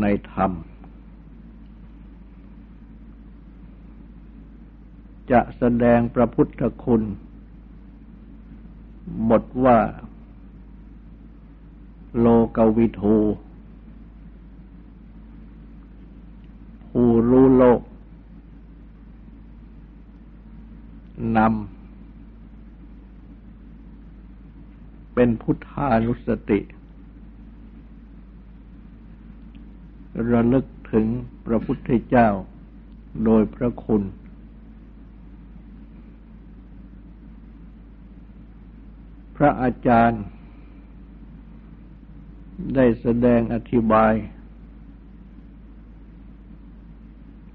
ในธรรม จะแสดงพระพุทธคุณ บทว่า โลกวิทูผู้รู้โลกนำเป็นพุทธานุสติ ระลึกถึงพระพุทธเจ้าโดยพระคุณ พระอาจารย์ ได้แสดงอธิบาย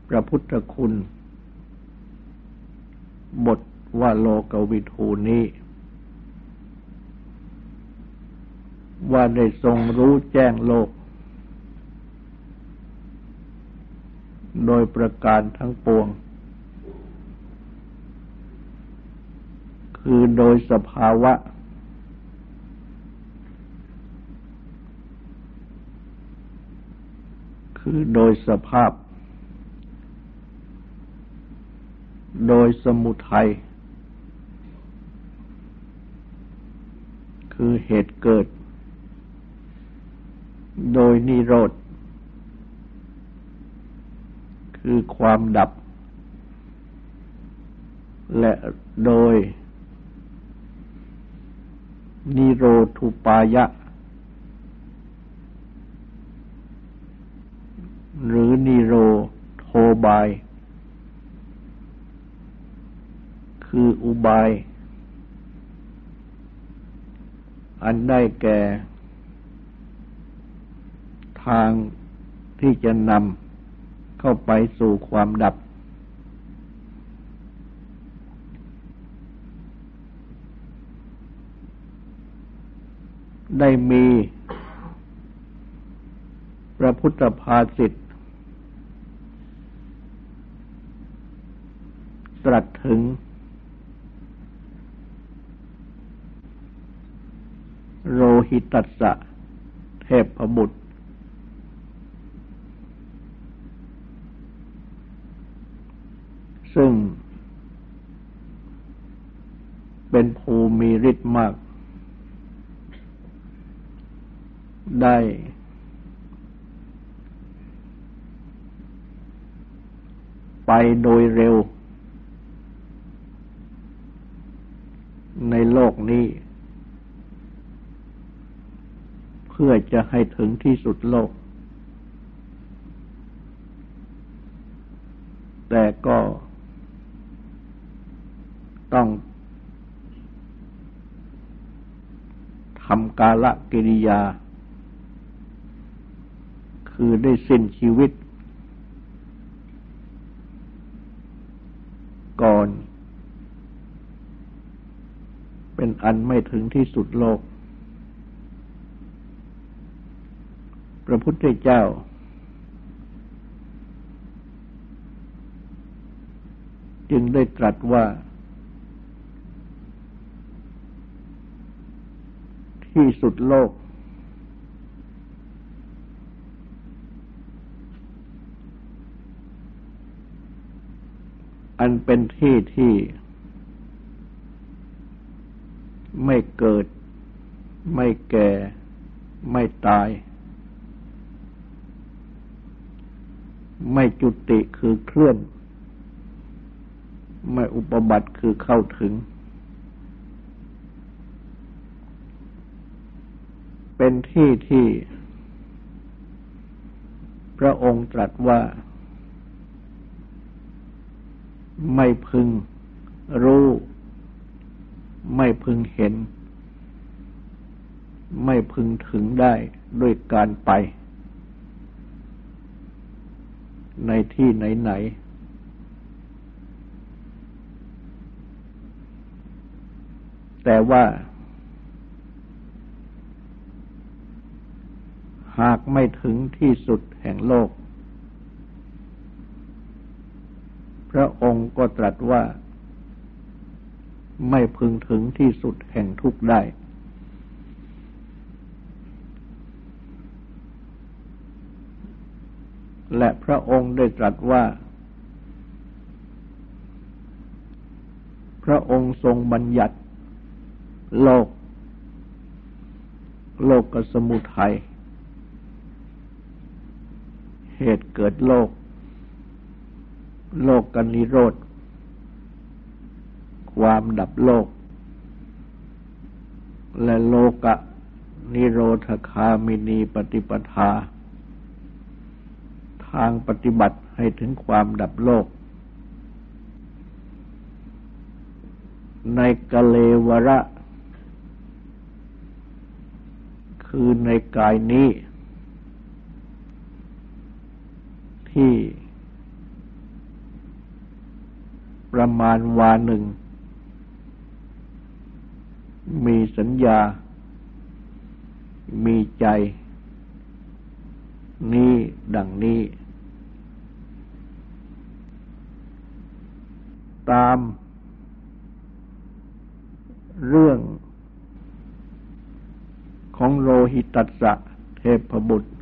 พระพุทธคุณ บทว่าโลกวิทูนี้ ว่าได้ทรงรู้แจ้งโลก โดยประการทั้งปวง คือโดยสภาวะ คือโดยสภาพ โดยสมุทัย คือเหตุเกิด โดยนิโรธ คือความดับ และโดย นิโรธุปายะ หรือนิโรโทบาย คืออุบาย อันได้แก่ ทางที่จะนำ เข้าไปสู่ความดับ ได้มีพระพุทธภาสิทธตรัสถึง โรหิตัสสะเทพบุตร ซึ่ง เป็นภูมิฤทธิ์มาก ได้ ไปโดยเร็ว ในโลกนี้ เพื่อจะให้ถึงที่สุดโลกแต่ก็ ต้องทำกาลกิริยา คือได้สิ้นชีวิต ก่อน เป็นอันไม่ถึงที่สุดโลก พระพุทธเจ้า จึงได้ตรัสว่า ที่สุดโลก อันเป็นที่ที่ไม่เกิด ไม่แก่ ไม่ตาย ไม่จุติคือเคลื่อน ไม่อุปบัติคือเข้าถึง เป็นที่ที่พระองค์ตรัสว่าไม่พึงรู้ ไม่พึงเห็น ไม่พึงถึงได้ด้วยการไป ในที่ไหนๆแต่ว่า หากไม่ถึงที่สุดแห่งโลก พระองค์ก็ตรัสว่า ไม่พึงถึงที่สุดแห่งทุกได้ และพระองค์ได้ตรัสว่า พระองค์ทรงบัญญัติโลก โลกกสมุทัย เหตุเกิดโลก โลกกันนิโรธ ความดับโลก และโลกะนิโรธคามินีปฏิปทา ทางปฏิบัติให้ถึงความดับโลก ในกะเลวระ คือในกายนี้ ที่ ประมาณวาหนึ่ง มีสัญญา มีใจ นี้ดังนี้ ตาม เรื่องของโรหิตัสสะเทพบุตร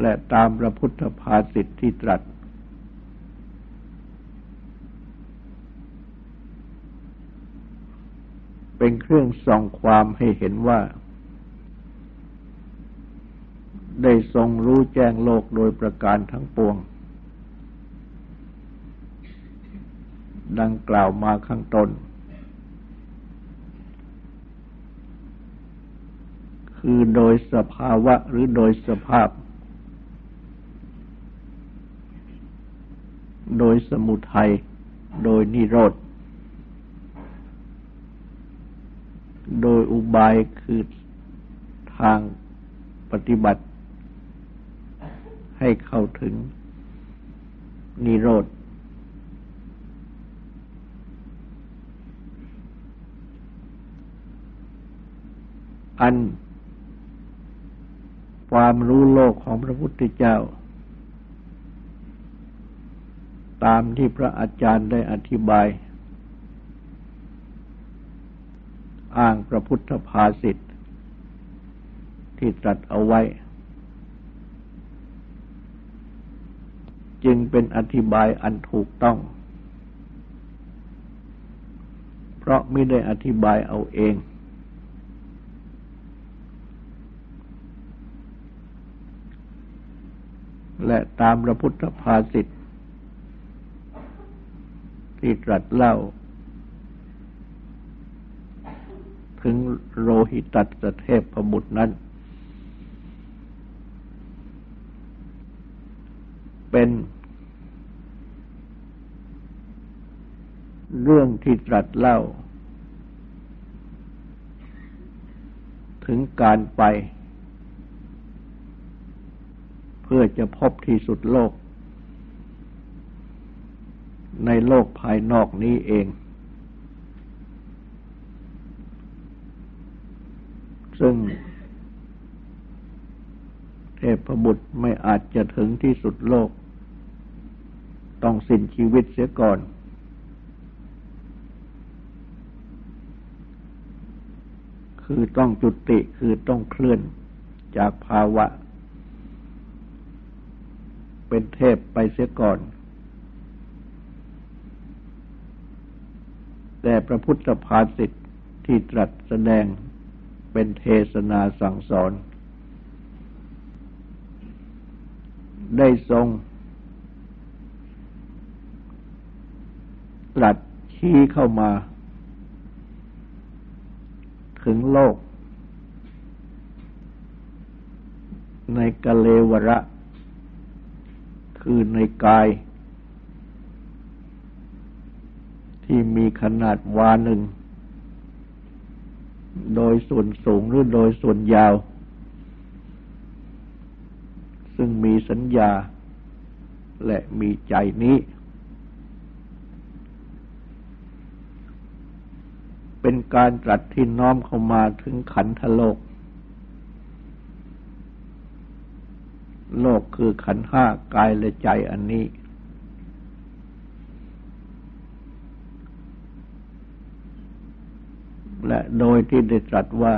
และตามพระพุทธภาษิตที่ตรัส เป็นเครื่องส่องความให้เห็นว่า ได้ทรงรู้แจ้งโลกโดยประการทั้งปวง ดังกล่าวมาข้างต้นคือโดยสภาวะหรือโดยสภาพ โดยสมุทัย โดยนิโรธ โดยอุบายคือทางปฏิบัติ ให้เข้าถึงนิโรธ อันความรู้โลกของพระพุทธเจ้า ตามที่พระอาจารย์ได้อธิบาย อ้างพระพุทธภาษิตที่ตรัสเอาไว้ จึงเป็นอธิบายอันถูกต้อง เพราะไม่ได้อธิบายเอาเอง และตามพระพุทธภาษิต ที่ตรัสเล่า ถึงโรหิตัสเทพพบุตรนั้น เป็นเรื่องที่ตรัสเล่า ถึงการไป เพื่อจะพบที่สุดโลก ในโลกภายนอกนี้เอง ซึ่งเทพบุตรไม่อาจจะถึงที่สุดโลก ต้องสิ้นชีวิตเสียก่อน คือต้องจุติคือต้องเคลื่อนจากภาวะ เป็นเทพไปเสียก่อน แต่พระพุทธภาษิตที่ตรัสแสดงเป็นเทศนาสั่งสอน ได้ทรงตรัสชี้เข้ามา ถึงโลก ในกะเลวระ คือในกาย ที่มีขนาดวาหนึ่ง โดยส่วนสูงหรือโดยส่วนยาว ซึ่งมีสัญญาและมีใจนี้ เป็นการตรัสที่น้อมเข้ามาถึงขันธโลก โลกคือขันห้ากายและใจอันนี้ และโดยที่ได้ตรัสว่า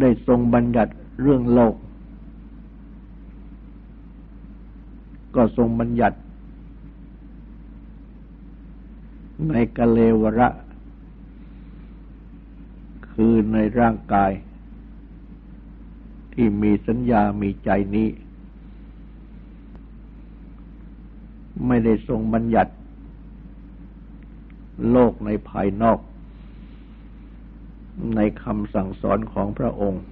ได้ทรงบัญญัติเรื่องโลก ก็ทรงบัญญัติ ในกะเลวระ คือในร่างกาย ที่มีสัญญามีใจนี้ ไม่ได้ทรงบัญญัติ โลกในภายนอก ในคำสั่งสอนของพระองค์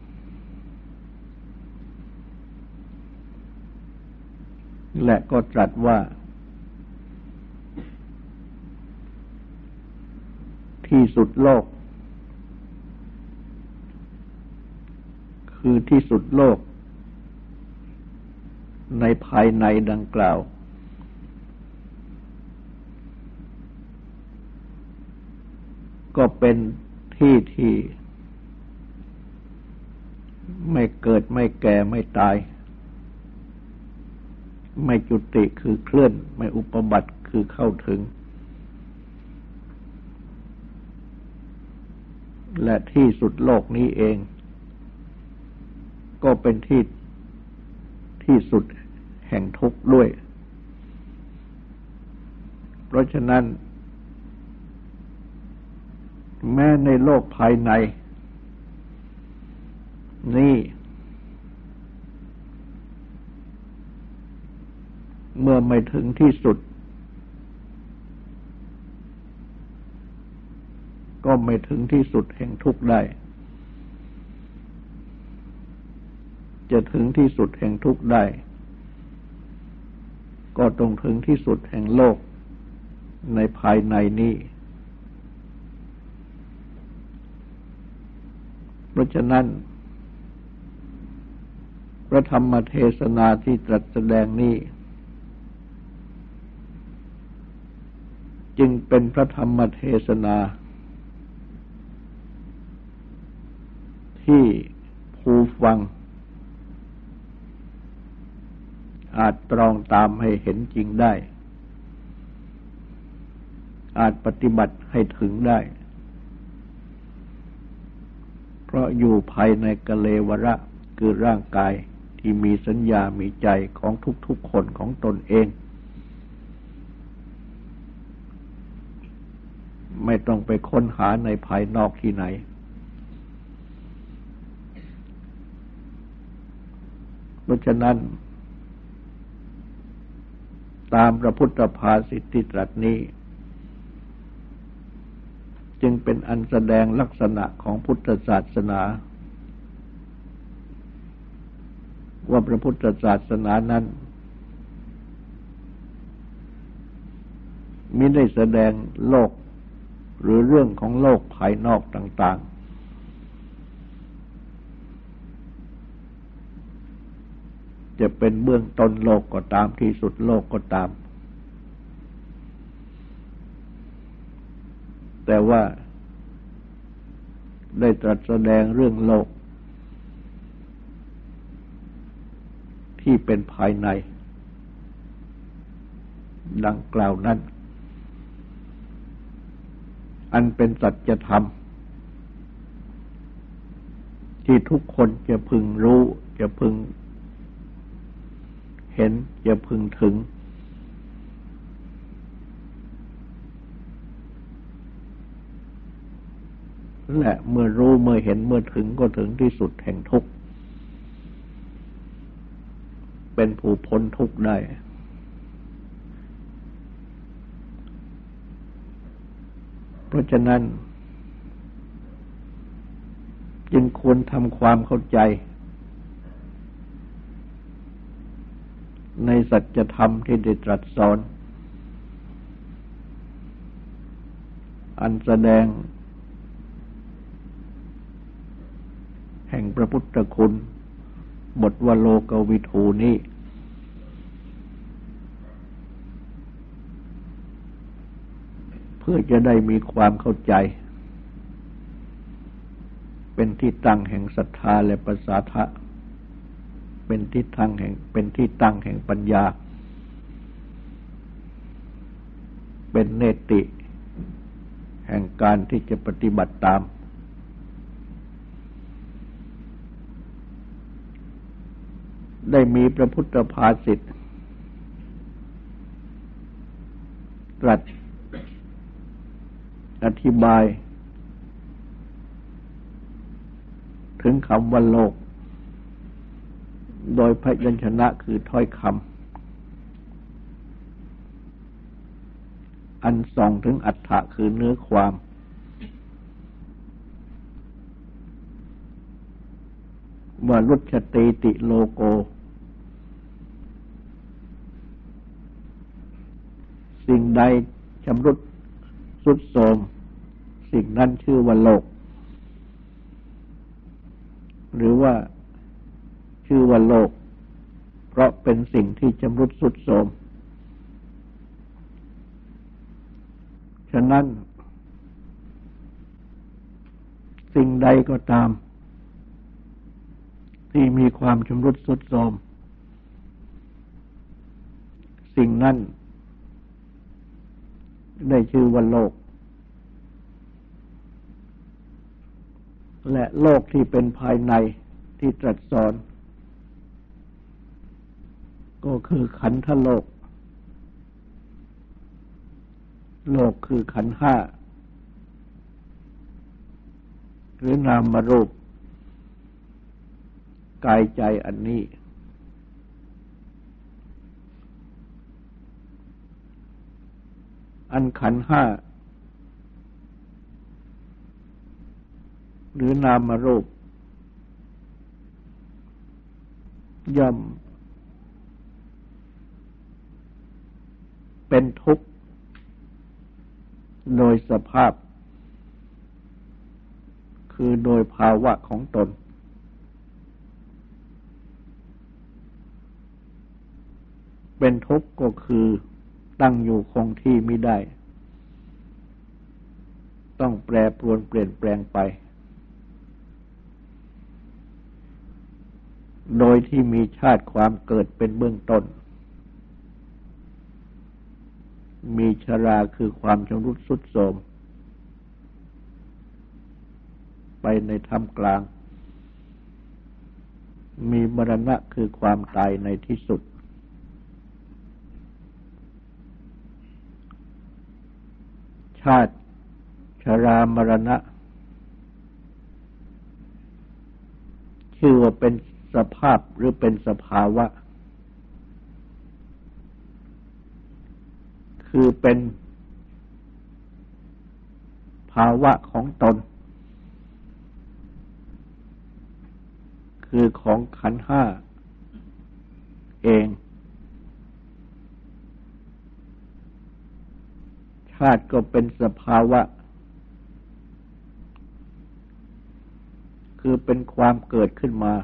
และก็ตรัสว่า ที่สุดโลก คือที่สุดโลก ในภายในดังกล่าว ก็เป็นที่ที่ ไม่เกิดไม่แก่ไม่ตาย ไม่จุติคือเคลื่อน ไม่อุปบัติคือเข้าถึง และที่สุดโลกนี้เอง ก็เป็นที่ที่สุดแห่งทุกข์ด้วย เพราะฉะนั้น แม้ในโลกภายใน นี่ เมื่อไม่ถึงที่สุด ก็ไม่ถึงที่สุดแห่งทุกข์ได้ จะถึงที่สุดแห่งทุกข์ได้ ก็ต้องถึงที่สุดแห่งโลกในภายในนี้ เพราะฉะนั้น พระธรรมเทศนาที่ตรัสแสดงนี้ จึงเป็นพระธรรมเทศนา ที่ผู้ฟัง อาจตรองตามให้เห็นจริงได้ อาจปฏิบัติให้ถึงได้ ราะอยู่ภายในกะเลวระคือร่างกายที่มีสัญญามีใจของทุกๆคนของตนเอง ไม่ต้องไปค้นหาในภายนอกที่ไหน เพราะฉะนั้น ตามพระพุทธภาสิทธิตรัสนี้ จึงเป็นอันแสดงลักษณะของพุทธศาสนา ว่าพระพุทธศาสนานั้นมิได้แสดงโลกหรือเรื่องของโลกภายนอกต่าง ๆ จะเป็นเบื้องต้นโลกก็ตามที่สุดโลกก็ตาม แต่ว่าได้ตรัสแสดงเรื่องโลก ที่เป็นภายใน ดังกล่าวนั้น อันเป็นสัจธรรม ที่ทุกคนจะพึงรู้ จะพึงเห็น จะพึงถึง และเมื่อรู้เมื่อเห็นเมื่อถึงก็ถึงที่สุดแห่งทุกข์ เป็นผู้พ้นทุกข์ได้ เพราะฉะนั้น จึงควรทำความเข้าใจ ในสัจธรรมที่ได้ตรัสสอน อันแสดงแห่ง พระพุทธคุณ บทวโลกวิทูนี้ เพื่อจะได้มีความเข้าใจ เป็นที่ตั้งแห่งศรัทธาและประสาทะเป็นที่ตั้งแห่งเป็นที่ตั้งแห่งปัญญา เป็นเนติ แห่งการที่จะปฏิบัติตาม ได้มีพระพุทธภาษิตตรัสอธิบาย ถึงคำว่าโลก โดยพยัญชนะคือถ้อยคำอันส่องถึงอัฏฐะคือเนื้อความว่ารุชติติโลโก สิ่งใดชำรุดสุดโทมสิ่งนั้นชื่อว่าโลก หรือว่าชื่อว่าโลก เพราะเป็นสิ่งที่ชำรุดสุดโทมฉะนั้น สิ่งใดก็ตาม ที่มีความชำรุดสุดโทมสิ่งนั้น ได้ชื่อว่าโลก และโลกที่เป็นภายในที่ตรัสสอน ก็คือขันธโลก โลกคือขันห้า หรือนามรูป กายใจอันนี้ อันขันห้า หรือนามรูป ย่อม เป็นทุกข์ โดยสภาพ คือโดยภาวะของตนเป็นทุกข์ก็คือ ตั้งอยู่คงที่ไม่ได้ ต้องแปรปรวนเปลี่ยนแปลงไป โดยที่มีชาติความเกิดเป็นเบื้องต้น มีชราคือความชำรุดสุดโทมไปในธรรมกลาง มีมรณะคือความตายในที่สุด ชาติ ชรามรณะ ชื่อว่าเป็นสภาพหรือเป็นสภาวะ คือเป็นภาวะของตน คือของขันห้าเอง ชาติก็เป็นสภาวะ คือเป็นความเกิดขึ้นมา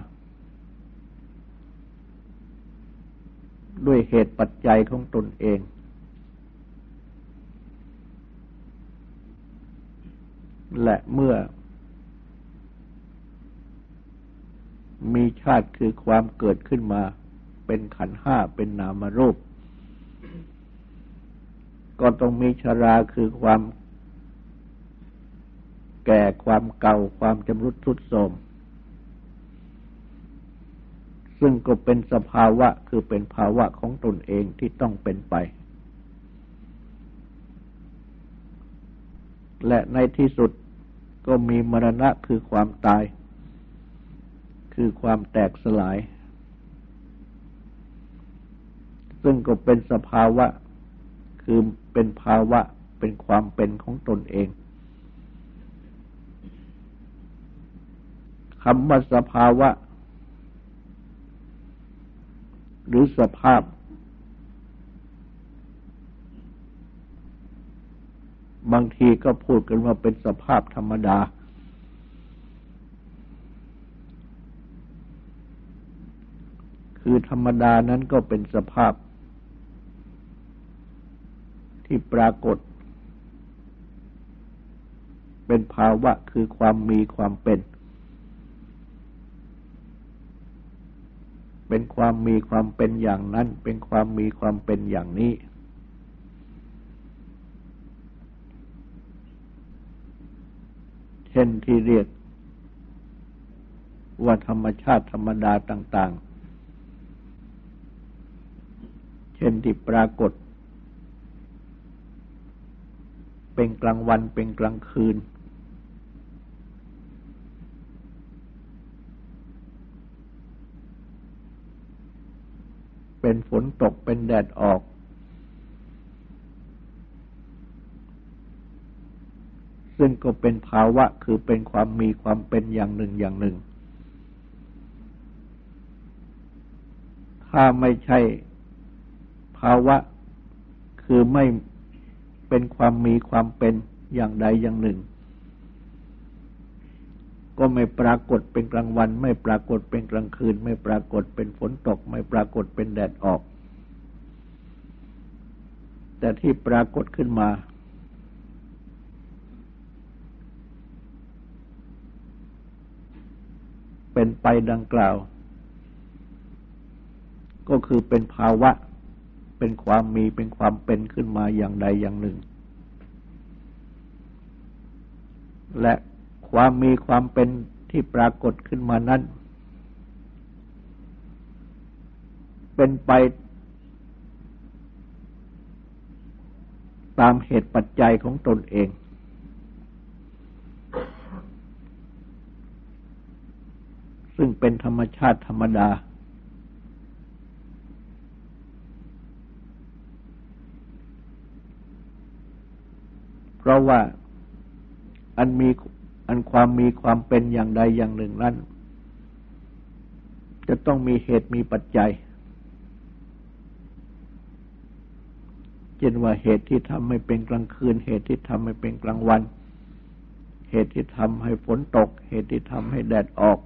ด้วยเหตุปัจจัยของตนเอง และเมื่อ มีชาติคือความเกิดขึ้นมา เป็นขันห้าเป็นนามรูป ก็ต้องมีชราคือความแก่ความเก่าความจำรุดทุดโทมซึ่งก็เป็นสภาวะคือเป็นภาวะของตนเองที่ต้องเป็นไป และในที่สุดก็มีมรณะคือความตาย คือความแตกสลาย ซึ่งก็เป็นสภาวะ คือเป็นภาวะเป็นความเป็นของตนเองคำว่าสภาวะ หรือสภาพ บางทีก็พูดกันว่าเป็นสภาพธรรมดา คือธรรมดานั้นก็เป็นสภาพ ที่ปรากฏ เป็นภาวะคือความมีความเป็น เป็นความมีความเป็นอย่างนั้น เป็นความมีความเป็นอย่างนี้ เช่นที่เรียกว่าธรรมชาติธรรมดาต่าง ๆ เช่นที่ปรากฏ เป็นกลางวันเป็นกลางคืน เป็นฝนตกเป็นแดดออก ซึ่งก็เป็นภาวะคือเป็นความมีความเป็นอย่างหนึ่งอย่างหนึ่ง ถ้าไม่ใช่ภาวะคือไม่ เป็นความมีความเป็นอย่างใดอย่างหนึ่ง ก็ไม่ปรากฏเป็นกลางวัน ไม่ปรากฏเป็นกลางคืน ไม่ปรากฏเป็นฝนตก ไม่ปรากฏเป็นแดดออก แต่ที่ปรากฏขึ้นมา เป็นไปดังกล่าว ก็คือเป็นภาวะ เป็นความมีเป็นความเป็นขึ้นมาอย่างใดอย่างหนึ่ง และความมีความเป็นที่ปรากฏขึ้นมานั้น เป็นไปตามเหตุปัจจัยของตนเอง ซึ่งเป็นธรรมชาติธรรมดา เพราะว่าอันมีอันความมีความเป็นอย่างใดอย่างหนึ่งนั้นจะต้องมีเหตุมีปัจจัยเช่นว่าเหตุที่ทำให้เป็นกลางคืน เหตุที่ทำให้เป็นกลางวัน เหตุที่ทำให้ฝนตก เหตุที่ทำให้แดดออก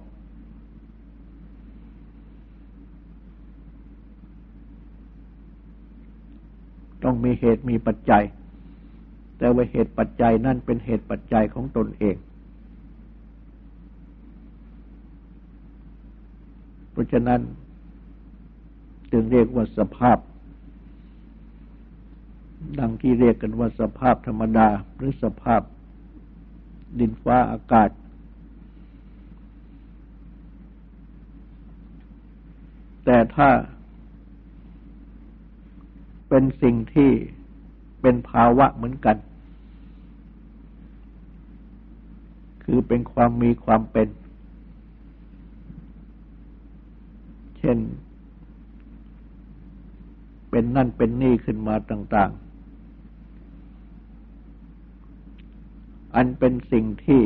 ต้องมีเหตุมีปัจจัย แต่ว่าเหตุปัจจัยนั่นเป็นเหตุปัจจัยของตนเองราะฉะนั้น จึงเรียกว่าสภาพ ดังที่เรียกกันว่าสภาพธรรมดา หรือสภาพดินฟ้าอากาศ แต่ถ้าเป็นสิ่งที่ เป็นภาวะเหมือนกัน คือเป็นความมีความเป็น เช่น เป็นนั่นเป็นนี่ขึ้นมาต่าง ๆ อันเป็นสิ่งที่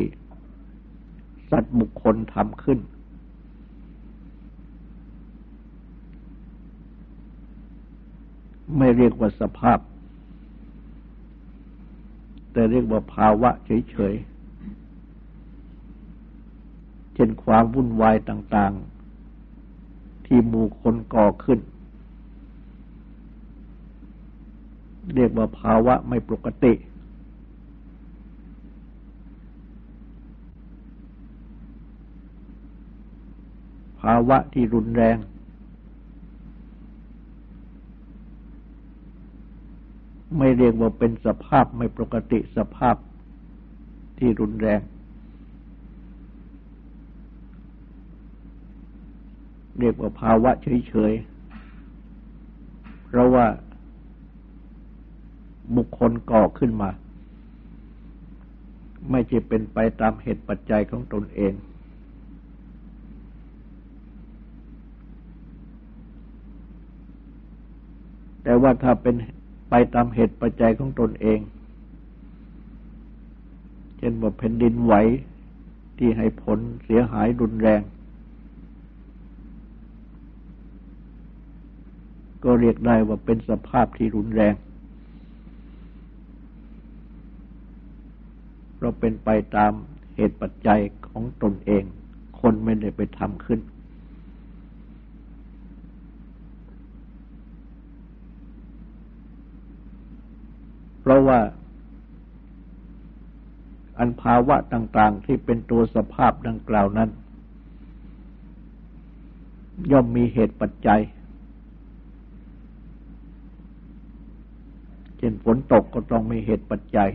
สัตว์บุคคลทำขึ้นไม่เรียกว่าสภาพ แต่เรียกว่าภาวะเฉยๆ เช่นความวุ่นวายต่างๆ ที่หมู่คนก่อขึ้น เรียกว่าภาวะไม่ปกติ ภาวะที่รุนแรง ไม่เรียกว่าเป็นสภาพไม่ปกติสภาพที่รุนแรง เรียกว่าภาวะเฉยๆ เพราะว่าบุคคลก่อขึ้นมา ไม่จะเป็นไปตามเหตุปัจจัยของตนเองแต่ว่าถ้าเป็น ไปตามเหตุปัจจัยของตนเอง เช่นว่าแผ่นดินไหวที่ให้ผลเสียหายรุนแรง ก็เรียกได้ว่าเป็นสภาพที่รุนแรง เราเป็นไปตามเหตุปัจจัยของตนเอง คนไม่ได้ไปทำขึ้น เพราะว่า อันภาวะต่างๆที่เป็นตัวสภาพดังกล่าวนั้น ย่อมมีเหตุปัจจัย เช่นฝนตกก็ต้องมีเหตุปัจจัย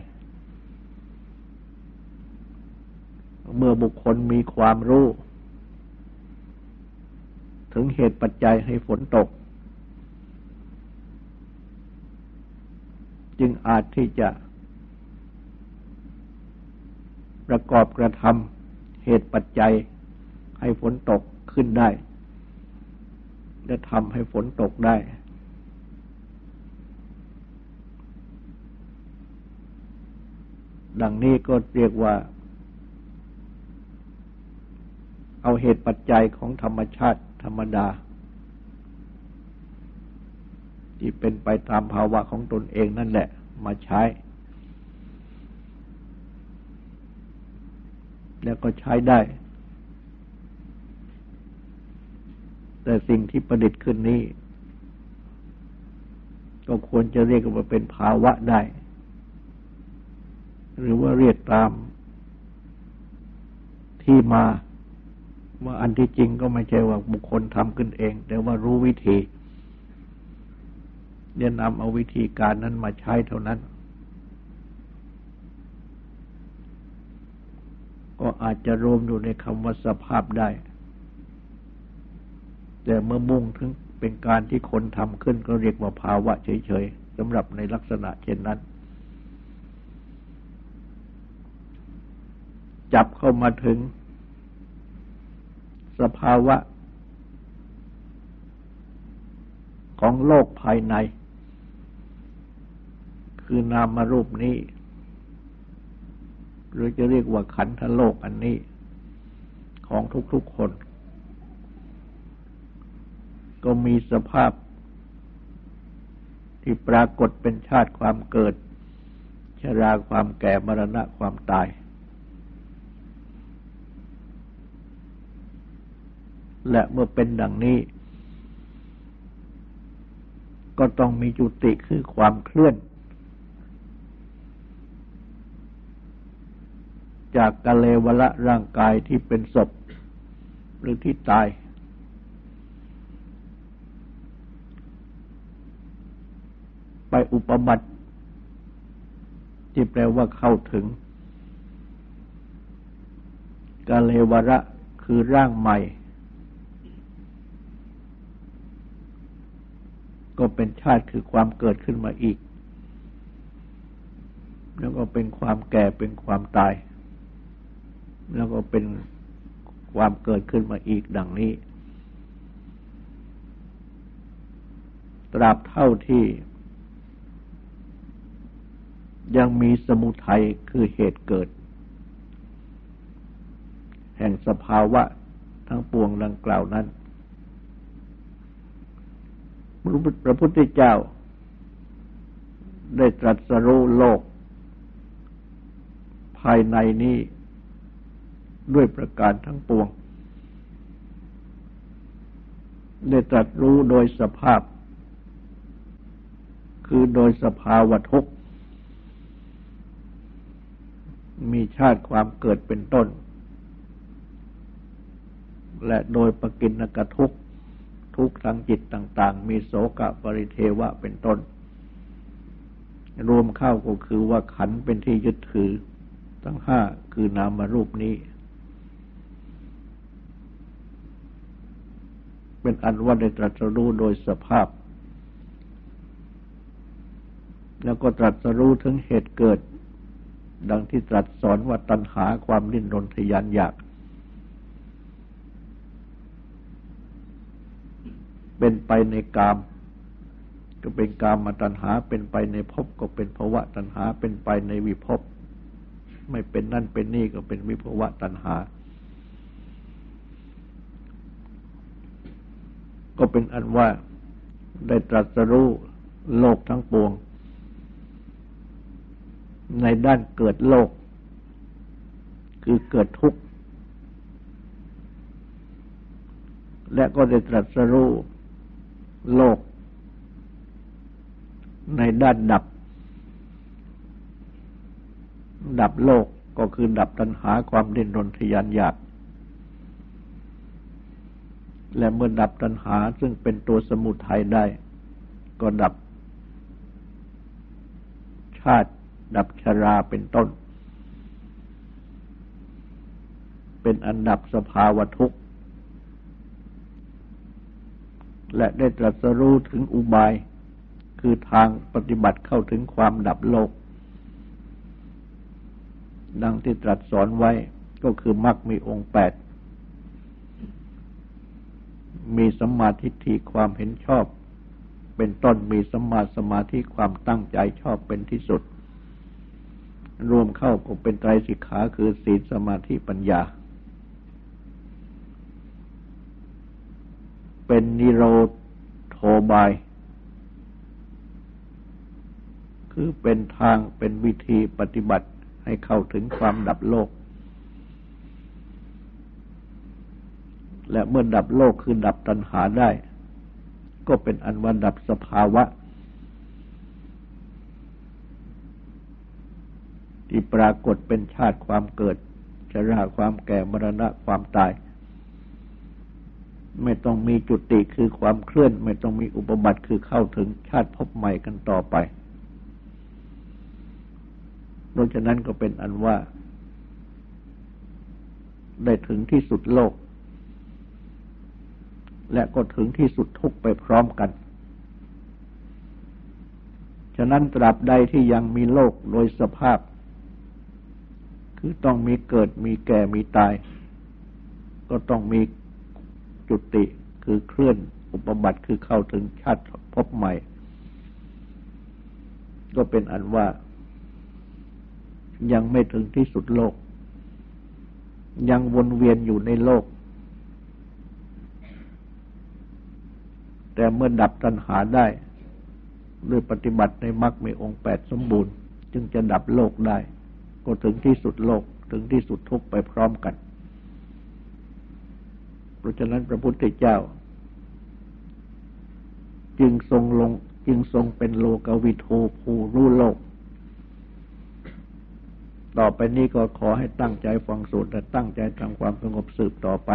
เมื่อบุคคลมีความรู้ ถึงเหตุปัจจัยให้ฝนตก จึงอาจที่จะ ประกอบกระทำเหตุปัจจัยให้ฝนตกขึ้นได้ และทำให้ฝนตกได้ ดังนี้ก็เรียกว่า เอาเหตุปัจจัยของธรรมชาติธรรมดา ที่เป็นไปตามภาวะของตนเองนั่นแหละ มาใช้ แล้วก็ใช้ได้ แต่สิ่งที่ประดิษฐ์ขึ้นนี้ ก็ควรจะเรียกว่าเป็นภาวะได้ หรือว่าเรียกตามที่มาว่าอันที่จริงก็ไม่ใช่ว่าบุคคลทำขึ้นเอง แต่ว่ารู้วิธี เรียนนำเอาวิธีการนั้นมาใช้เท่านั้น ก็อาจจะรวมอยู่ในคำว่าสภาพได้ แต่เมื่อมุ่งถึงเป็นการที่คนทำขึ้นก็เรียกว่าภาวะเฉยๆสำหรับในลักษณะเช่นนั้น จับเข้ามาถึง สภาวะของโลกภายใน คือนามรูปนี้ หรือจะเรียกว่าขันธโลกอันนี้ ของทุกๆคน ก็มีสภาพ ที่ปรากฏเป็นชาติความเกิด ชราความแก่มรณะความตาย และเมื่อเป็นดังนี้ก็ต้องมีจุติคือความเคลื่อน จากกะเลวละร่างกายที่เป็นศพหรือที่ตาย ไปอุปบัติ ที่แปลว่าเข้าถึงกาเลวระคือร่างใหม่ ก็เป็นชาติคือความเกิดขึ้นมาอีก แล้วก็เป็นความแก่เป็นความตาย แล้วก็เป็นความเกิดขึ้นมาอีกดังนี้ ตราบเท่าที่ ยังมีสมุทัยคือเหตุเกิด แห่งสภาวะทั้งปวงดังกล่าวนั้น พระพุทธเจ้า ได้ตรัสรู้โลก ภายในนี้ ด้วยประการทั้งปวง ได้ตรัสรู้โดยสภาพ คือโดยสภาวะทุกมีชาติความเกิดเป็นต้น และโดยปกินกทุกข์ทุกข์ทางจิตต่าง ๆ มีโสกะปริเทวะเป็นต้น รวมเข้าก็คือว่าขันเป็นที่ยึดถือทั้งห้าคือนามรูปนี้ เป็นอันว่าได้ตรัสรู้โดยสภาพ แล้วก็ตรัสรู้ถึงเหตุเกิด ดังที่ตรัสสอนว่าตัณหาความดิ้นรนทยานอยาก เป็นไปในกาม ก็เป็นกามมาตัณหาเป็นไปในภพก็เป็นภวะตัณหาเป็นไปในวิภพไม่เป็นนั่นเป็นนี่ก็เป็นวิภวะตัณหา ก็เป็นอันว่าได้ตรัสรู้โลกทั้งปวง ในด้านเกิดโลก คือเกิดทุกข์ และก็ได้ตรัสรู้โลก ในด้านดับ ดับโลกก็คือดับตัณหาความดิ้นรนทยานอยาก และเมื่อดับตัณหาซึ่งเป็นตัวสมุทัยได้ ก็ดับ ชาติดับชราเป็นต้น เป็นอันดับสภาวะทุกข์ และได้ตรัสรู้ถึงอุบาย คือทางปฏิบัติเข้าถึงความดับโลก ดังที่ตรัสสอนไว้ก็คือมรรคมีองค์แปด มีสมาธิทิความเห็นชอบ เป็นต้นมีสมาสมาธิความตั้งใจชอบเป็นที่สุด รวมเข้าก็เป็นไตรสิกขาคือศีลสมาธิปัญญา เป็นนิโรธโทบาย คือเป็นทางเป็นวิธีปฏิบัติให้เข้าถึงความดับโลก และเมื่อดับโลกคือดับตัณหาได้ ก็เป็นอันวันดับสภาวะ ที่ปรากฏเป็นชาติความเกิดชราความแก่มรณะความตาย ไม่ต้องมีจุติคือความเคลื่อน ไม่ต้องมีอุปบัติคือเข้าถึงชาติพบใหม่กันต่อไปเพราะฉะนั้นก็เป็นอันว่า ได้ถึงที่สุดโลก และก็ถึงที่สุดทุกไปพร้อมกัน ฉะนั้นตราบใดที่ยังมีโลกโดยสภาพ คือต้องมีเกิดมีแก่มีตาย ก็ต้องมีจุติคือเคลื่อนอุปบัติคือเข้าถึงชาติพบใหม่ ก็เป็นอันว่ายังไม่ถึงที่สุดโลก ยังวนเวียนอยู่ในโลก แต่เมื่อดับตัณหาได้ด้วยปฏิบัติในมรรคมีองค์แปดสมบูรณ์ จึงจะดับโลกได้ ก็ถึงที่สุดโลกถึงที่สุดทุกไปพร้อมกัน เพราะฉะนั้นพระพุทธเจ้า จึงทรงลงจึงทรงเป็นโลกวิโทผู้รู้โลก ต่อไปนี้ก็ขอให้ตั้งใจฟังสูตรและตั้งใจทำความสงบสืบต่อไป